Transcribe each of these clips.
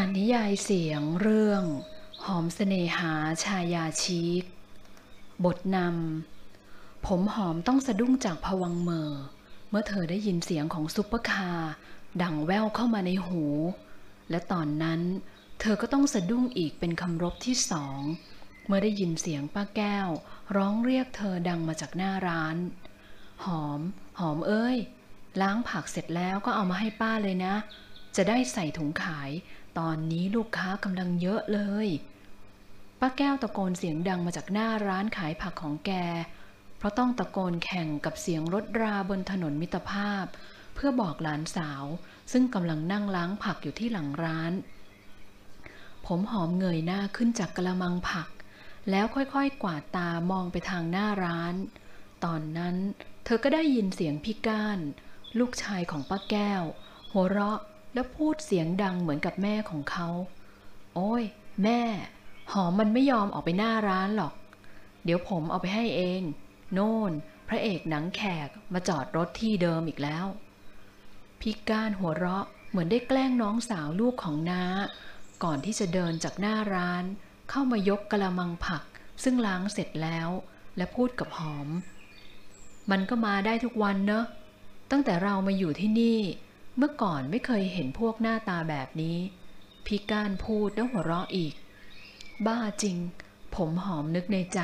อ่านนิยายเสียงเรื่อง หอมเสน่หาชายาชีก บทนำผมหอมต้องสะดุ้งจากภวังค์เมื่อ เมื่อเธอได้ยินเสียงของซุปเปอร์คาร์ดังแว่วเข้ามาในหู และตอนนั้น เธอก็ต้องสะดุ้งอีกเป็นคำรบที่สอง เมื่อได้ยินเสียงป้าแก้ว ร้องเรียกเธอดังมาจากหน้าร้าน หอม หอมเอ้ย ล้างผักเสร็จแล้วก็เอามาให้ป้าเลยนะจะได้ใส่ถุงขาย ตอนนี้ลูกค้ากำลังเยอะเลย ป้าแก้วตะโกนเสียงดังมาจากหน้าร้านขายผักของแก เพราะต้องตะโกนแข่งกับเสียงรถราบนถนนมิตรภาพ เพื่อบอกหลานสาว ซึ่งกำลังนั่งล้างผักอยู่ที่หลังร้าน ผมหอมเงยหน้าขึ้นจากกระมังผัก แล้วค่อยๆกวาดตามองไปทางหน้าร้าน ตอนนั้นเธอก็ได้ยินเสียงพี่ก้าน ลูกชายของป้าแก้ว หัวเราะ แล้วพูดเสียงดังเหมือนกับแม่ของเขา โอ้ย แม่ หอมมันไม่ยอมออกไปหน้าร้านหรอก เดี๋ยวผมเอาไปให้เอง โน่น พระเอกหนังแขกมาจอดรถที่เดิมอีกแล้ว พี่ก้านหัวเราะเหมือนได้แกล้งน้องสาวลูกของน้า ก่อนที่จะเดินจากหน้าร้าน เข้ามายกกระมังผัก ซึ่งล้างเสร็จแล้ว และพูดกับหอม มันก็มาได้ทุกวันเนอะตั้งแต่เรามาอยู่ที่นี่ เมื่อก่อนไม่เคยเห็นพวกหน้าตาแบบนี้ พี่ก้านพูดแล้วหัวเราะอีก บ้าจริง ผมหอมนึกในใจ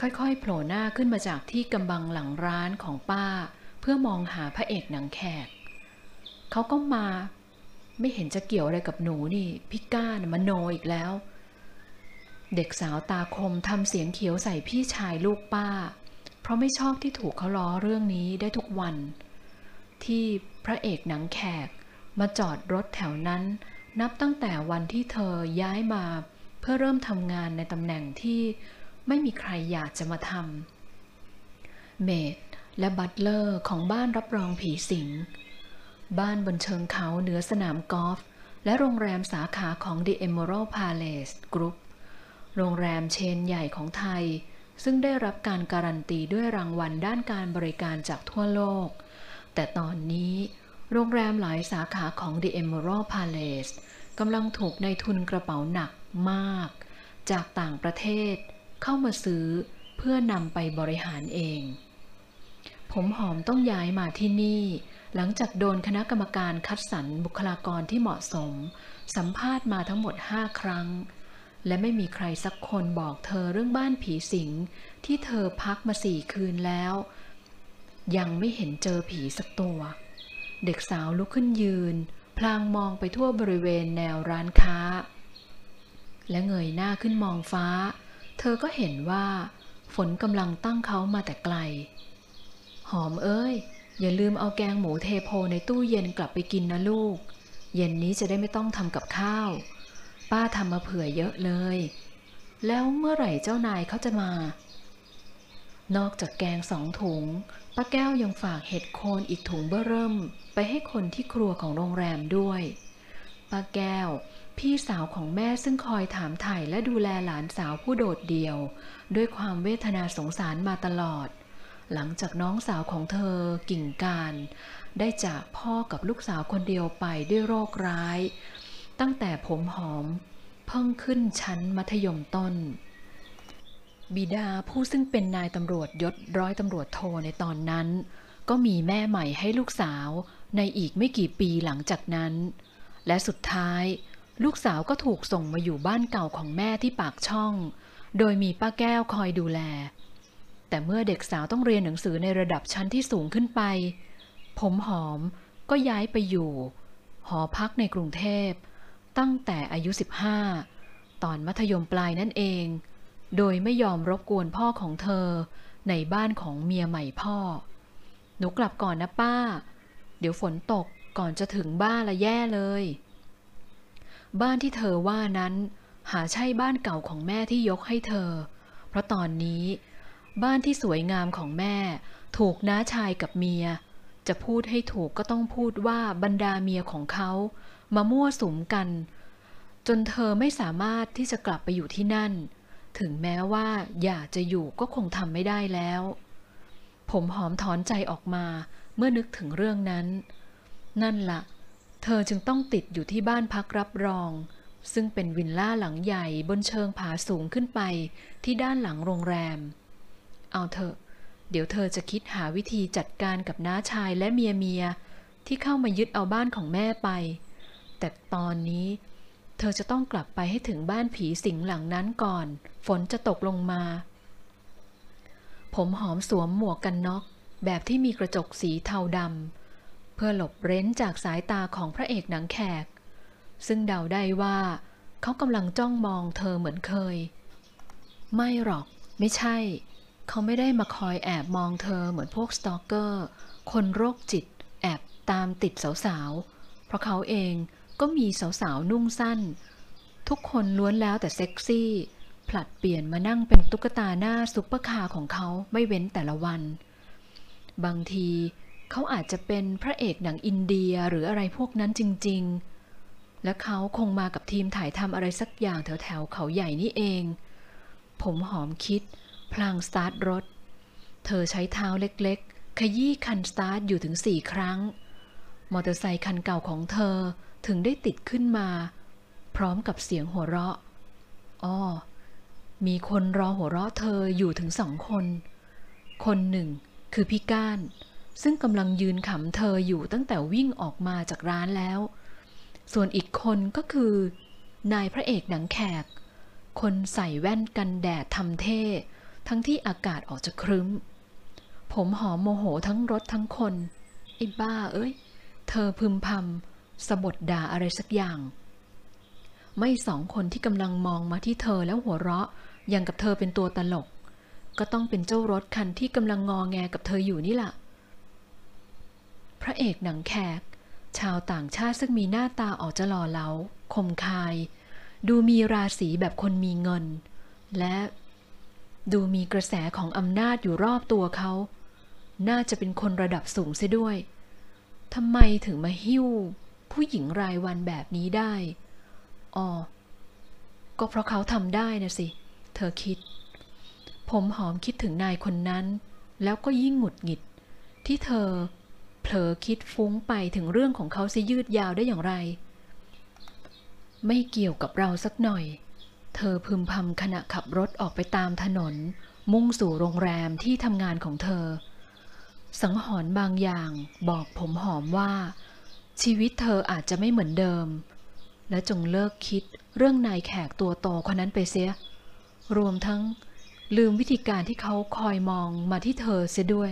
ค่อยๆ โผล่หน้าขึ้นมาจากที่กำบังหลังร้านของป้า เพื่อมองหาพระเอกหนังแขก เขาก็มา ไม่เห็นจะเกี่ยวอะไรกับหนูนี่ พี่ก้านมโนอีกแล้ว เด็กสาวตาคมทำเสียงเขียวใส่พี่ชายลูกป้า เพราะไม่ชอบที่ถูกเขาล้อเรื่องนี้ได้ทุกวัน ที่พระเอกหนังแขก มาจอดรถแถวนั้น นับตั้งแต่วันที่เธอย้ายมาเพื่อเริ่มทำงานในตำแหน่งที่ไม่มีใครอยากจะมาทำเมดและบัตเลอร์ของบ้านรับรองผีสิง บ้านบนเชิงเขาเหนือสนามกอล์ฟและโรงแรมสาขาของ The Emerald Palace Group โรงแรมเชนใหญ่ของไทย ซึ่งได้รับการการันตีด้วยรางวัลด้านการบริการจากทั่วโลก แต่ตอนนี้โรงแรมหลายสาขาของ The Emerald Palace กำลังถูกในทุนกระเป๋าหนักมาก จากต่างประเทศเข้ามาซื้อเพื่อนำไปบริหารเอง ผมหอมต้องย้ายมาที่นี่ หลังจากโดนคณะกรรมการคัดสรรบุคลากรที่เหมาะสม สัมภาษณ์มาทั้งหมด 5 ครั้ง และไม่มีใครสักคนบอกเธอเรื่องบ้านผีสิง ที่เธอพักมาสี่คืนแล้ว ยังไม่เห็นเจอผีสักตัว เด็กสาวลุกขึ้นยืน พลางมองไปทั่วบริเวณแนวร้านค้า และเงยหน้าขึ้นมองฟ้า เธอก็เห็นว่า ฝนกำลังตั้งเขามาแต่ไกล หอมเอ้ย อย่าลืมเอาแกงหมูเทโพในตู้เย็นกลับไปกินนะลูก เย็นนี้จะได้ไม่ต้องทำกับข้าว ป้าทำมาเผื่อเยอะเลย แล้วเมื่อไหร่เจ้านายเขาจะมา นอกจากแกงสองถุง ป้าแก้วยังฝากเห็ดโคนอีกถุงเบ้อเริ่ม ไปให้คนที่ครัวของโรงแรมด้วย ป้าแก้ว พี่สาวของแม่ซึ่งคอยถามไถ่และดูแลหลานสาวผู้โดดเดี่ยว ด้วยความเวทนาสงสารมาตลอด หลังจากน้องสาวของเธอกิ่งการ ได้จากพ่อกับลูกสาวคนเดียวไปด้วยโรคร้าย ตั้งแต่ผมหอม เพิ่งขึ้นชั้นมัธยมต้น บิดาผู้ซึ่งเป็นนายตำรวจยศร้อยตำรวจโทในตอนนั้น ก็มีแม่ใหม่ให้ลูกสาวในอีกไม่กี่ปีหลังจากนั้น และสุดท้าย ลูกสาวก็ถูกส่งมาอยู่บ้านเก่าของแม่ที่ปากช่อง โดยมีป้าแก้วคอยดูแล แต่เมื่อเด็กสาวต้องเรียนหนังสือในระดับชั้นที่สูงขึ้นไป ผมหอมก็ย้ายไปอยู่ หอพักในกรุงเทพ ตั้งแต่อายุ 15 ตอนมัธยมปลายนั่นเอง โดยไม่ยอมรบกวนพ่อของเธอ ในบ้านของเมียใหม่พ่อ หนูกลับก่อนนะป้า เดี๋ยวฝนตกก่อนจะถึงบ้านละแย่เลย บ้านที่เธอว่านั้น หาใช่บ้านเก่าของแม่ที่ยกให้เธอ เพราะตอนนี้บ้านที่สวยงามของแม่ ถูกน้าชายกับเมีย จะพูดให้ถูกก็ต้องพูดว่าบรรดาเมียของเขามามั่วสุมกัน จนเธอไม่สามารถที่จะกลับไปอยู่ที่นั่น ถึงแม้ว่าอยากจะอยู่ก็คงทำไม่ได้แล้ว ผมหอมถอนใจออกมาเมื่อนึกถึงเรื่องนั้น นั่นละ่ะ เธอจึงต้องติดอยู่ที่บ้านพักรับรอง ซึ่งเป็นวิลล่าหลังใหญ่บนเชิงผาสูงขึ้นไปที่ด้านหลังโรงแรม เอาเถอะ เดี๋ยวเธอจะคิดหาวิธีจัดการกับน้าชายและเมียเมียที่เข้ามายึดเอาบ้านของแม่ไป แต่ตอนนี้ เธอจะต้องกลับไปให้ถึงบ้านผีสิงหลังนั้นก่อน ฝนจะตกลงมา ผมหอมสวมหมวกกันน็อก แบบที่มีกระจกสีเทาดำเพื่อหลบเร้นจากสายตาของพระเอกหนังแขก ซึ่งเดาได้ว่า เขากำลังจ้องมองเธอเหมือนเคย ไม่หรอก ไม่ใช่ เขาไม่ได้มาคอยแอบมองเธอเหมือนพวกสตอกเกอร์ คนโรคจิต แอบตามติดสาวๆ เพราะเขาเอง ก็มีสาวๆนุ่งสั้น ทุกคนล้วนแล้วแต่เซ็กซี่ ผลัดเปลี่ยนมานั่งเป็นตุ๊กตาหน้าซุปเปอร์คาร์ของเขาไม่เว้นแต่ละวัน บางทีเขาอาจจะเป็นพระเอกหนังอินเดียหรืออะไรพวกนั้นจริง ๆ และเขาคงมากับทีมถ่ายทำอะไรสักอย่างแถวๆเขาใหญ่นี่เอง ผมหอมคิด พลางสตาร์ทรถ เธอใช้เท้าเล็กๆ ขยี้คันสตาร์ทอยู่ถึงสี่ครั้ง มอเตอร์ไซคันเก่าของเธอถึงได้ติดขึ้นมา พร้อมกับเสียงหัวเราะ อ้อ มีคนรอหัวเราะเธออยู่ถึงสองคน คนหนึ่งคือพี่ก้าน ซึ่งกำลังยืนขำเธออยู่ตั้งแต่วิ่งออกมาจากร้านแล้ว ส่วนอีกคนก็คือ นายพระเอกหนังแขก คนใส่แว่นกันแดดทำเท่ทั้งที่อากาศออกจะครึ้ม ผมหอมโมโหทั้งรถทั้งคน ไอ้บ้าเอ้ย เธอพึมพำสะบดด่าอะไรสักอย่าง ไม่สองคนที่กำลังมองมาที่เธอแล้วหัวเราะอย่างกับเธอเป็นตัวตลก ก็ต้องเป็นเจ้ารถคันที่กำลังงอแงกับเธออยู่นี่ล่ะ พระเอกหนังแขก ชาวต่างชาติซึ่งมีหน้าตาออกจะหล่อเหลาคมคาย ดูมีราศีแบบคนมีเงิน และดูมีกระแสของอำนาจอยู่รอบตัวเขา น่าจะเป็นคนระดับสูงเสียด้วย ทำไมถึงมาหิ้ว ผู้หญิงรายวันแบบนี้ได้ อ๋อ ก็เพราะเขาทำได้นะสิ เธอคิด ผมหอมคิดถึงนายคนนั้น แล้วก็ยิ่งหงุดหงิด ที่เธอ เผลอคิดฟุ้งไปถึงเรื่องของเขาซะยืดยาวได้อย่างไร ไม่เกี่ยวกับเราสักหน่อย เธอพึมพำขณะขับรถออกไปตามถนน มุ่งสู่โรงแรมที่ทำงานของเธอ สังหรณ์บางอย่างบอกผมหอมว่า ชีวิตเธออาจจะไม่เหมือนเดิม และจงเลิกคิดเรื่องนายแขกตัวโตคนนั้นไปเสีย รวมทั้งลืมวิธีการที่เขาคอยมองมาที่เธอเสียด้วย